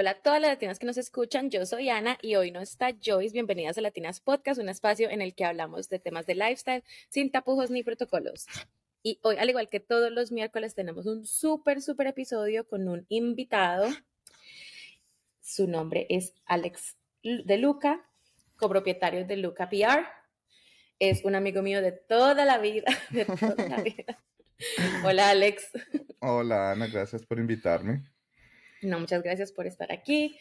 Hola a todas las latinas que nos escuchan, yo soy Ana y hoy no está Joyce. Bienvenidas a Latinas Podcast, un espacio en el que hablamos de temas de lifestyle sin tapujos ni protocolos. Y hoy, al igual que todos los miércoles, tenemos un súper, súper episodio con un invitado. Su nombre es Alex de Luca, copropietario de Luca PR. Es un amigo mío de toda la vida, de toda la vida. Hola Alex. Hola Ana, gracias por invitarme. No, muchas gracias por estar aquí,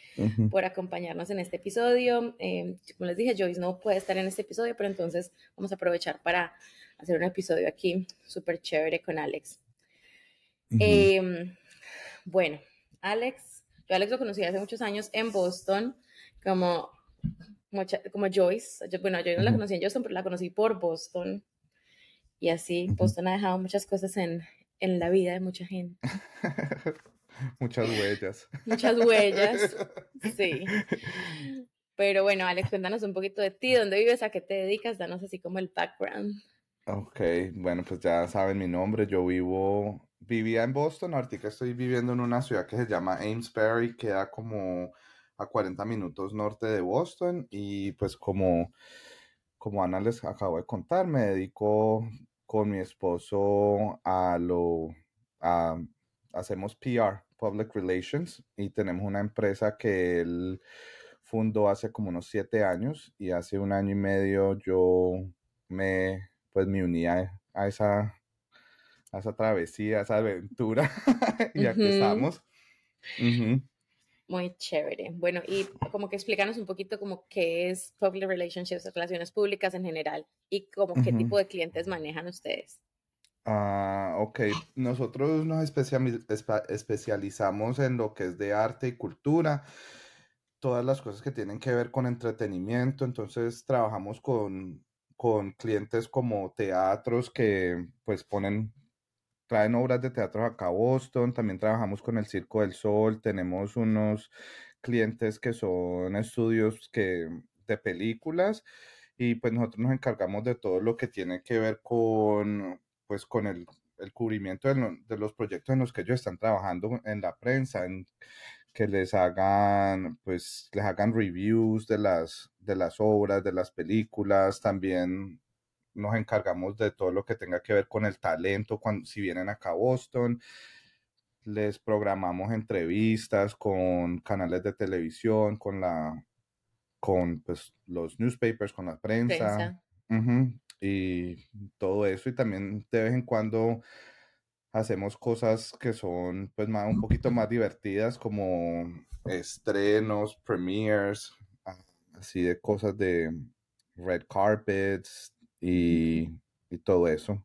por acompañarnos en este episodio. Eh, como les dije, Joyce no puede estar en este episodio, pero entonces vamos a aprovechar para hacer un episodio aquí súper chévere con Alex. Em, bueno, Alex, yo Alex lo conocí hace muchos años en Boston, como, como Joyce. bueno, yo no la conocí en Boston, pero la conocí por Boston. Y así, Boston ha dejado muchas cosas en, en la vida de mucha gente. Muchas huellas. Muchas huellas, sí. Pero bueno, Alex, cuéntanos un poquito de ti, dónde vives, a qué te dedicas, danos así como el background. Ok, bueno, pues ya saben mi nombre, yo vivo, vivía en Boston, ahorita estoy viviendo en una ciudad que se llama Amesbury, queda como a 40 minutos norte de Boston y pues como, como Ana les acabo de contar, me dedico con mi esposo a lo, a, hacemos PR, Public Relations, y tenemos una empresa que él fundó hace como unos siete años y hace un año y medio yo me, pues me uní a, esa, a esa travesía, a esa aventura y aquí estamos. Muy chévere. Bueno, y como que explícanos un poquito como qué es Public Relationships, relaciones públicas en general y como qué tipo de clientes manejan ustedes. Ah, ok. Nosotros nos especializamos en lo que es de arte y cultura, todas las cosas que tienen que ver con entretenimiento. Entonces trabajamos con, con clientes como teatros que pues ponen, traen obras de teatro acá a Boston. También trabajamos con el Circo del Sol. Tenemos unos clientes que son estudios que, de películas y pues nosotros nos encargamos de todo lo que tiene que ver con pues con el, cubrimiento de, los proyectos en los que ellos están trabajando en la prensa, en que les hagan, pues, les hagan reviews de las, de las obras, de las películas, también nos encargamos de todo lo que tenga que ver con el talento cuando si vienen acá a Boston. Les programamos entrevistas con canales de televisión, con la con pues, los newspapers, con la prensa y todo eso. Y también de vez en cuando hacemos cosas que son pues más, un poquito más divertidas como estrenos, premieres, ah, así de cosas de red carpets y, todo eso.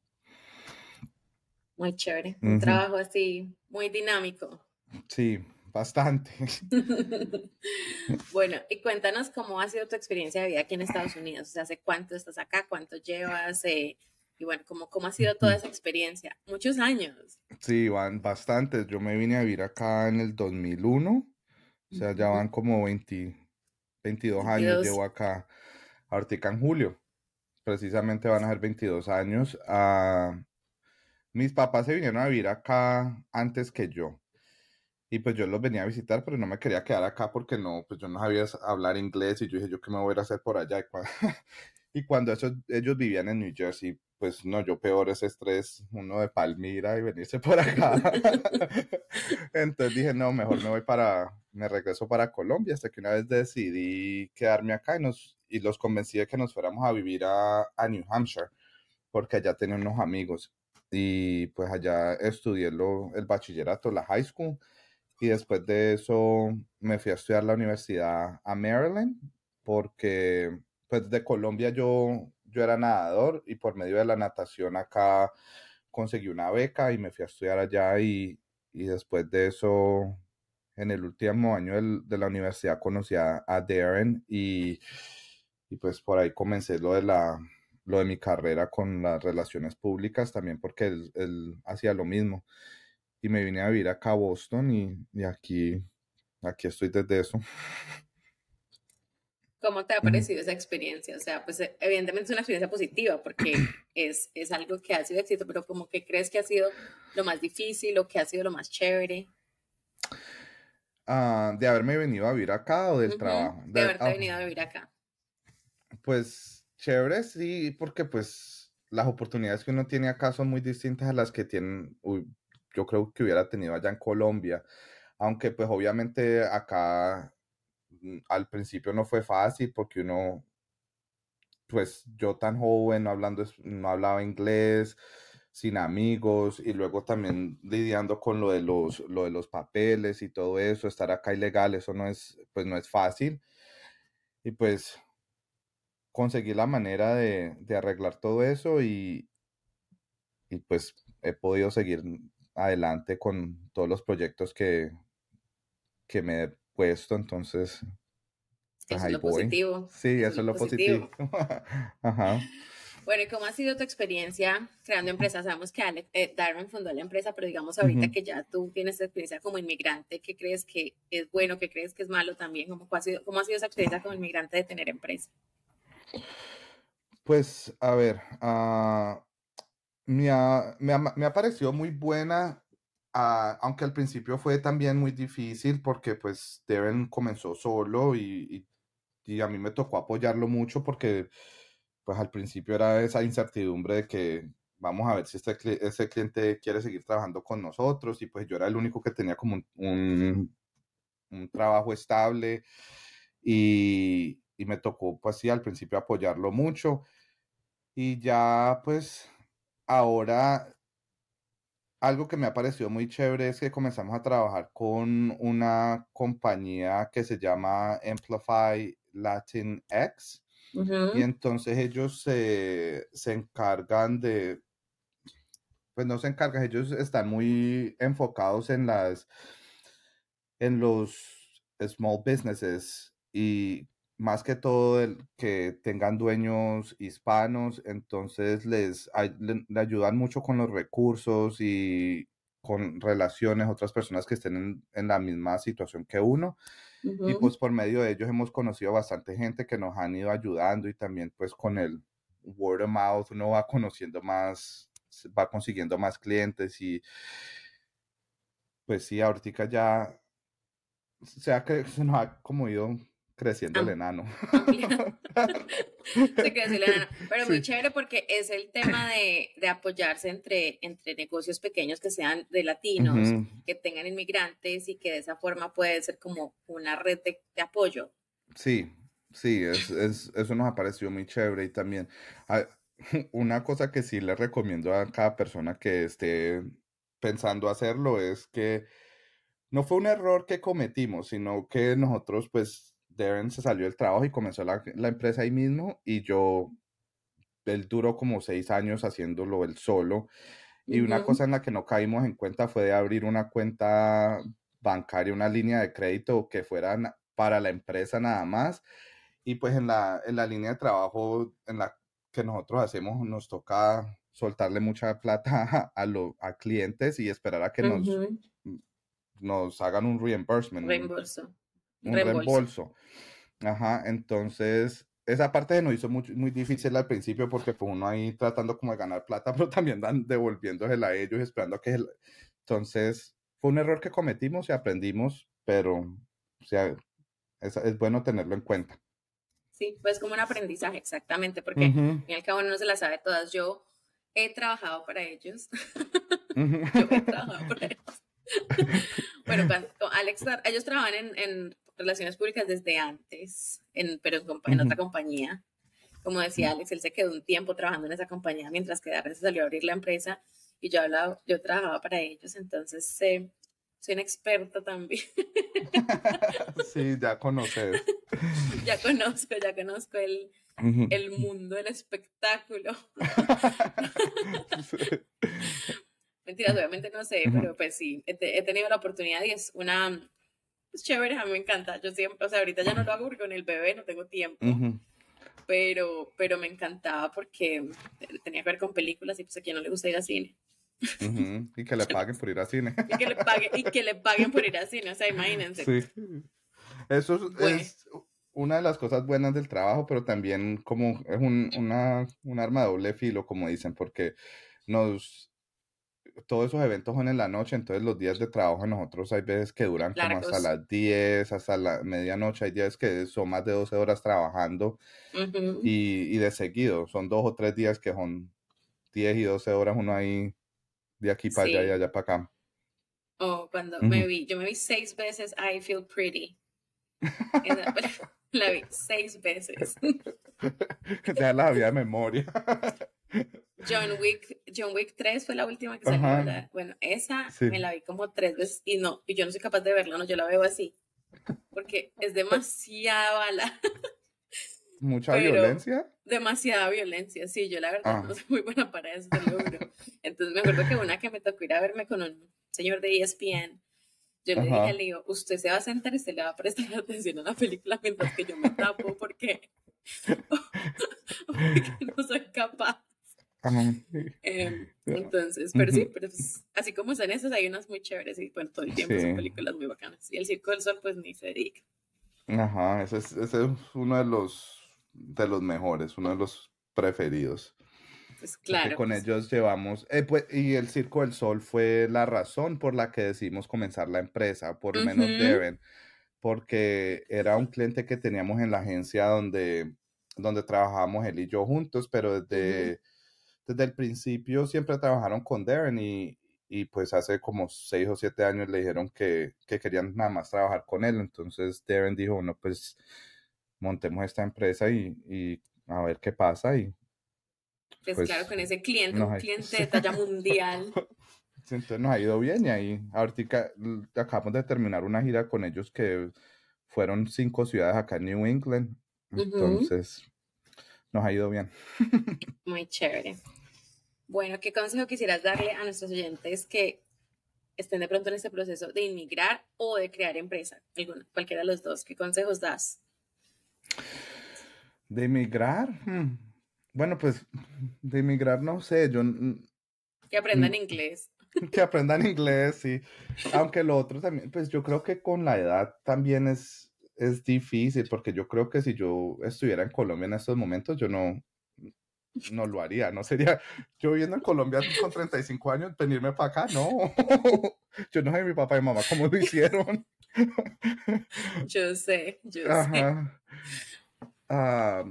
Muy chévere, un trabajo así muy dinámico. Sí, bastante. bueno, y cuéntanos cómo ha sido tu experiencia de vida aquí en Estados Unidos. O sea, ¿hace cuánto estás acá? ¿Cuánto llevas? Eh, y bueno, ¿cómo, ¿cómo ha sido toda esa experiencia? Muchos años. Sí, van bastantes. Yo me vine a vivir acá en el 2001. O sea, ya van como 20, 22 años llevo acá. Ahorita en julio. Precisamente van a ser 22 años. Ah, mis papás se vinieron a vivir acá antes que yo. Y pues yo los venía a visitar, pero no me quería quedar acá porque no, pues yo no sabía hablar inglés y yo dije, ¿yo qué me voy a hacer por allá? Y cuando, y cuando ellos vivían en New Jersey, pues no, yo peor ese estrés, uno de Palmira y venirse por acá. Entonces dije, no, mejor me voy para, me regreso para Colombia, hasta que una vez decidí quedarme acá y, nos, y los convencí de que nos fuéramos a vivir a, a New Hampshire, porque allá tenía unos amigos. Y pues allá estudié lo, el bachillerato, la high school, y después de eso me fui a estudiar la universidad a Maryland porque pues de Colombia yo, yo era nadador y por medio de la natación acá conseguí una beca y me fui a estudiar allá y, después de eso en el último año de la universidad conocí a, Darren y, pues por ahí comencé lo de la lo de mi carrera con las relaciones públicas también porque él hacía lo mismo y me vine a vivir acá a Boston y, aquí, aquí estoy desde eso. ¿Cómo te ha parecido esa experiencia? O sea, pues eh, evidentemente es una experiencia positiva porque es, es algo que ha sido éxito, pero como que crees que ha sido lo más difícil o que ha sido lo más chévere. Ah, ¿De haberme venido a vivir acá o del trabajo? De, haberte venido a vivir acá. Pues chévere, sí, porque pues las oportunidades que uno tiene acá son muy distintas a las que tienen, yo creo que hubiera tenido allá en Colombia. Aunque pues obviamente acá mm, al principio no fue fácil porque uno, pues yo tan joven, no, hablando, no hablaba inglés, sin amigos y luego también lidiando con lo de los, lo de los papeles y todo eso, estar acá ilegal, eso no es, pues no es fácil. Y pues conseguí la manera de, arreglar todo eso y, y pues he podido seguir adelante con todos los proyectos que, que me he puesto, entonces pues, es lo positivo. Sí, eso, es lo positivo. Ajá. Bueno, ¿y cómo ha sido tu experiencia creando empresas? Sabemos que eh, Darwin fundó la empresa, pero digamos ahorita que ya tú tienes experiencia como inmigrante, ¿qué crees que es bueno, qué crees que es malo también? ¿Cómo ha sido, cómo ha sido esa experiencia como inmigrante de tener empresa? Pues, a ver, uh, me, ha, me, me, ha, parecido muy buena, uh, aunque al principio fue también muy difícil porque pues Devin comenzó solo y, y, y a mí me tocó apoyarlo mucho porque pues al principio era esa incertidumbre de que vamos a ver si este, ese cliente quiere seguir trabajando con nosotros y pues yo era el único que tenía como un, un, trabajo estable y, y, me tocó pues sí al principio apoyarlo mucho y ya pues ahora algo que me ha parecido muy chévere es que comenzamos a trabajar con una compañía que se llama Amplify Latin X y entonces ellos se, se encargan de, pues no se encargan, ellos están muy enfocados en las, en los small businesses y más que todo el que tengan dueños hispanos, entonces les, le, ayudan mucho con los recursos y con relaciones, otras personas que estén en, en la misma situación que uno. Y pues por medio de ellos hemos conocido bastante gente que nos han ido ayudando y también pues con el word of mouth uno va conociendo más, va consiguiendo más clientes y pues sí, ahorita ya se, ha, se nos ha como ido creciendo el enano. Se creció el enano. Pero muy chévere porque es el tema de, de, apoyarse entre, entre negocios pequeños que sean de latinos, que tengan inmigrantes y que de esa forma puede ser como una red de, apoyo. Sí, sí, es, es, eso nos ha parecido muy chévere y también una cosa que sí le recomiendo a cada persona que esté pensando hacerlo es que no fue un error que cometimos, sino que nosotros pues Darren se salió del trabajo y comenzó la, empresa ahí mismo y yo, él duró como seis años haciéndolo él solo. Y una cosa en la que no caímos en cuenta fue de abrir una cuenta bancaria, una línea de crédito que fuera para la empresa nada más. Y pues en la, en la línea de trabajo en la que nosotros hacemos nos toca soltarle mucha plata a, los a clientes y esperar a que nos, nos hagan un reimbursement. Reembolso un reembolso. Ajá, entonces esa parte nos hizo muy, muy difícil al principio porque fue uno ahí tratando como de ganar plata, pero también dan devolviéndosela a ellos, esperando que... Entonces fue un error que cometimos y aprendimos, pero o sea, es, es bueno tenerlo en cuenta. Sí, pues como un aprendizaje, exactamente, porque uh al cabo no se la sabe todas. Yo he trabajado para ellos. Yo he trabajado para ellos. bueno, Alex, ellos trabajan en, en relaciones públicas desde antes, en, pero en, otra compañía. Como decía Alex, él se quedó un tiempo trabajando en esa compañía mientras que Darren se salió a abrir la empresa y yo, hablaba, yo trabajaba para ellos, entonces soy un experto también. sí, ya conoces. ya conozco, ya conozco el, el mundo del espectáculo. Mentiras, obviamente no sé, pero pues sí, he, tenido la oportunidad y es una, es chévere, a mí me encanta. Yo siempre, o sea, ahorita ya no lo hago porque con el bebé no tengo tiempo. Pero, pero me encantaba porque tenía que ver con películas y pues a quien no le gusta ir al cine. Y que le paguen por ir al cine. y, que le paguen, y que le paguen por ir al cine, o sea, imagínense. Sí. Eso es, una de las cosas buenas del trabajo, pero también como es un, una, un arma de doble filo, como dicen, porque nos todos esos eventos son en la noche, entonces los días de trabajo nosotros hay veces que duran como hasta las 10, hasta la medianoche, hay días que son más de 12 horas trabajando y, de seguido, son dos o tres días que son 10 y 12 horas uno ahí de aquí para allá y allá para acá. Oh, cuando me vi, yo me vi seis veces I Feel Pretty. la vi seis veces. ya la había de memoria. John Wick, John Wick 3 fue la última que salió, Bueno, esa me la vi como tres veces y no, y yo no soy capaz de verla, no, yo la veo así. Porque es demasiada bala. ¿Mucha violencia? Demasiada violencia, sí, yo la verdad no ah. soy muy buena para eso, te lo juro. Entonces me acuerdo que una que me tocó ir a verme con un señor de ESPN, yo le dije a Leo, usted se va a sentar y se le va a prestar atención a la película mientras que yo me tapo porque, porque no soy capaz. Em, entonces, pero sí, pero pues, así como son esas, hay unas muy chéveres y bueno, todo el tiempo son películas muy bacanas. Y el Circo del Sol, pues ni se dedica. Ajá, ese es, ese es uno de los, de los mejores, uno de los preferidos. Pues claro. con pues. ellos llevamos, eh, pues, y el Circo del Sol fue la razón por la que decidimos comenzar la empresa, por lo menos deben, porque era un cliente que teníamos en la agencia donde, donde trabajábamos él y yo juntos, pero desde desde el principio siempre trabajaron con Darren y, y pues hace como seis o siete años le dijeron que, que, querían nada más trabajar con él. Entonces Darren dijo, bueno, pues montemos esta empresa y, y a ver qué pasa. Y, pues, pues claro, con ese cliente, un cliente de talla mundial. Entonces nos ha ido bien y ahí ahorita acabamos de terminar una gira con ellos que fueron cinco ciudades acá en New England. Entonces, nos ha ido bien. Muy chévere. Bueno, ¿qué consejo quisieras darle a nuestros oyentes que estén de pronto en este proceso de inmigrar o de crear empresa? Alguna, cualquiera de los dos. ¿Qué consejos das? ¿De inmigrar? Hmm. Bueno, pues de inmigrar no sé, yo... Que aprendan inglés. Que aprendan inglés, sí. Aunque lo otro también, pues yo creo que con la edad también es, es difícil, porque yo creo que si yo estuviera en Colombia en estos momentos, yo no, no lo haría, no sería yo viviendo en Colombia con 35 años, venirme para acá, no. Yo no sé mi papá y mamá cómo lo hicieron. Yo sé, yo sé. Ah,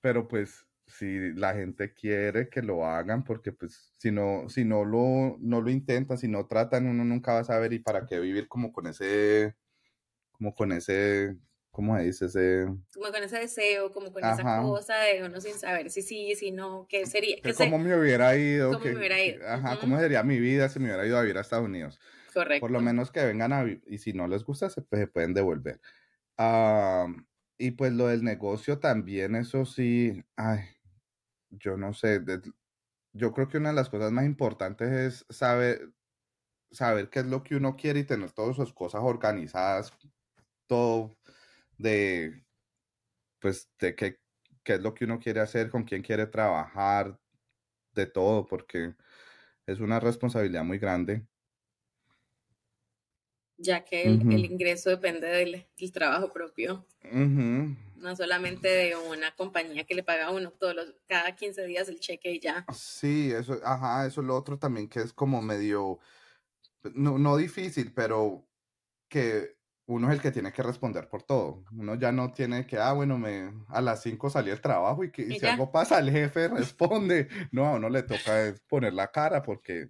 pero pues si la gente quiere que lo hagan, porque pues si no, si no lo, no lo intentan, si no tratan, uno nunca va a saber y para qué vivir como con ese, como con ese ¿cómo se dice? Ese... Como con ese deseo, como con esa cosa de uno sin saber si sí, si no, qué sería. ¿Cómo me hubiera ido? ¿Cómo me hubiera ido? Ajá, ¿cómo sería mi vida si me hubiera ido a vivir a Estados Unidos? Correcto. Por lo menos que vengan a vivir, y si no les gusta, se, pues, pueden devolver. y pues lo del negocio también, eso sí, ay, yo no sé, yo creo que una de las cosas más importantes es saber, saber qué es lo que uno quiere y tener todas sus cosas organizadas, todo de, pues, de qué, qué es lo que uno quiere hacer, con quién quiere trabajar, de todo, porque es una responsabilidad muy grande. Ya que el, ingreso depende del, trabajo propio. No solamente de una compañía que le paga a uno todos los, cada 15 días el cheque y ya. Sí, eso, ajá, eso es lo otro también que es como medio, no, no difícil, pero que uno es el que tiene que responder por todo. Uno ya no tiene que, ah, bueno, me, a las 5 salí del trabajo y que si algo pasa, el jefe responde. No, a uno le toca poner la cara porque,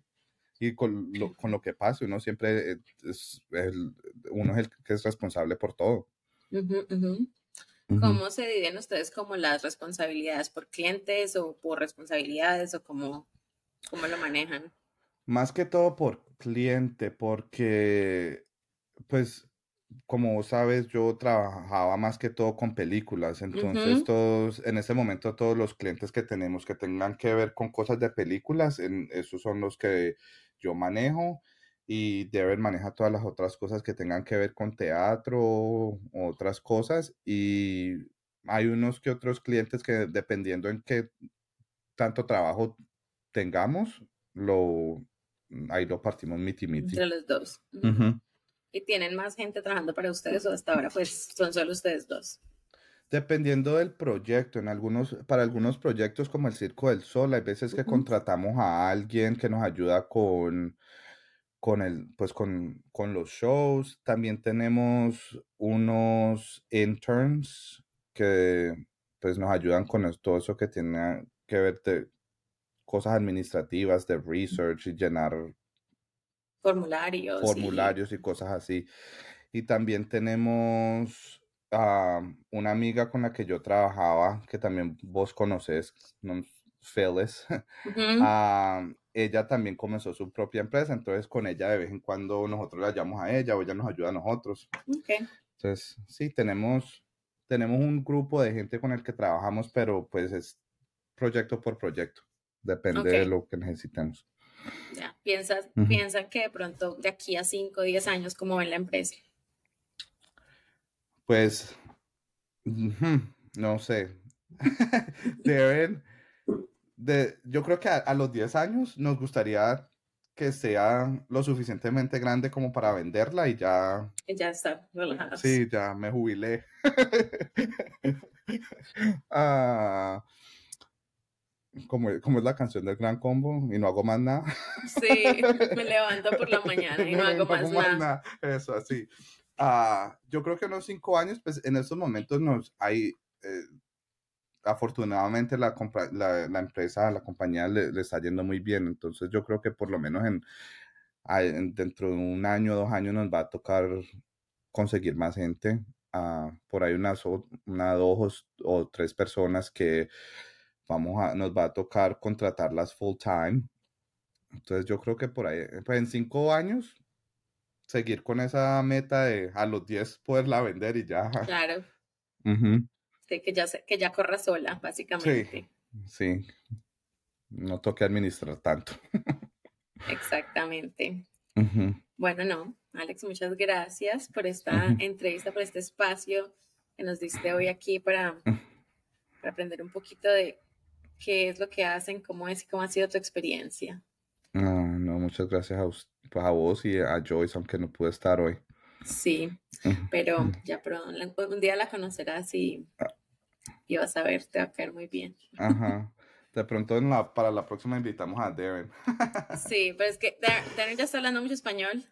y con lo, con lo que pasa, uno siempre es, el, uno es el que es responsable por todo. ¿Cómo se dividen ustedes como las responsabilidades por clientes o por responsabilidades o cómo, cómo lo manejan? Más que todo por cliente, porque pues como sabes, yo trabajaba más que todo con películas, entonces todos, en ese momento todos los clientes que tenemos que tengan que ver con cosas de películas, en, esos son los que yo manejo y Darren maneja todas las otras cosas que tengan que ver con teatro o otras cosas y hay unos que otros clientes que dependiendo en qué tanto trabajo tengamos, lo, ahí lo partimos miti miti. Entre los dos y tienen más gente trabajando para ustedes o hasta ahora pues son solo ustedes dos? Dependiendo del proyecto, en algunos, para algunos proyectos como el Circo del Sol, hay veces que contratamos a alguien que nos ayuda con, con el, pues con, con los shows. También tenemos unos interns que pues nos ayudan con todo eso que tiene que ver de cosas administrativas, de research y llenar formularios. Formularios y, cosas así. Y también tenemos a una amiga con la que yo trabajaba, que también vos conoces, Phyllis. ella también comenzó su propia empresa, entonces con ella de vez en cuando nosotros la llamamos a ella o ella nos ayuda a nosotros. Entonces, sí, tenemos, tenemos un grupo de gente con el que trabajamos, pero pues es proyecto por proyecto, depende de lo que necesitemos. Ya, piensas, piensan que de pronto de aquí a 5 o 10 años, ¿cómo ven la empresa? Pues, no sé. Deben, de, yo creo que a, los 10 años nos gustaría que sea lo suficientemente grande como para venderla y ya. Ya está, Sí, ya me jubilé. ah, como, como es la canción del Gran Combo y no hago más nada. Sí, me levanto por la mañana y no, hago más, nada. Eso, así. Ah, yo creo que en unos cinco años, pues en estos momentos nos hay, eh, afortunadamente la, la, la, empresa, la compañía le, está yendo muy bien, entonces yo creo que por lo menos en, dentro de un año, dos años nos va a tocar conseguir más gente. Uh, por ahí unas una, dos o tres personas que vamos a, nos va a tocar contratarlas full time. Entonces yo creo que por ahí, pues en cinco años, seguir con esa meta de a los diez poderla vender y ya. Claro. que, ya, que ya corra sola, básicamente. Sí, sí. No toque administrar tanto. Exactamente. Bueno, no, Alex, muchas gracias por esta entrevista, por este espacio que nos diste hoy aquí para, para aprender un poquito de qué es lo que hacen, cómo es y cómo ha sido tu experiencia. No, no, muchas gracias a, pues, a vos y a Joyce, aunque no pude estar hoy. Sí, pero ya pronto, un día la conocerás y, ah. y vas a ver, te va a caer muy bien. Ajá. De pronto en la, para la próxima invitamos a Darren. Sí, pero es que Darren ya está hablando mucho español.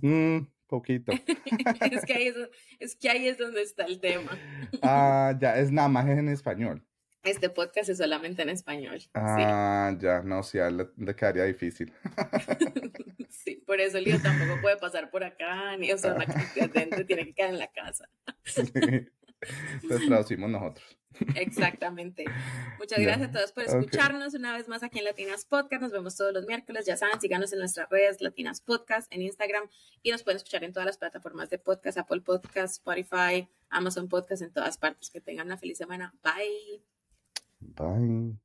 Mm, poquito. es, que ahí es, es que ahí es donde está el tema. Ah, ya, es nada más en español. Este podcast es solamente en español. Ah, ya, no, sí, a él le, quedaría difícil. sí, por eso el lío tampoco puede pasar por acá, ni o sea, una de gente tiene que quedar en la casa. sí. Entonces traducimos nosotros. Exactamente. Muchas gracias a todos por escucharnos una vez más aquí en Latinas Podcast. Nos vemos todos los miércoles. Ya saben, síganos en nuestras redes Latinas Podcast, en Instagram y nos pueden escuchar en todas las plataformas de podcast, Apple Podcast, Spotify, Amazon Podcast, en todas partes. Que tengan una feliz semana. Bye. Bye.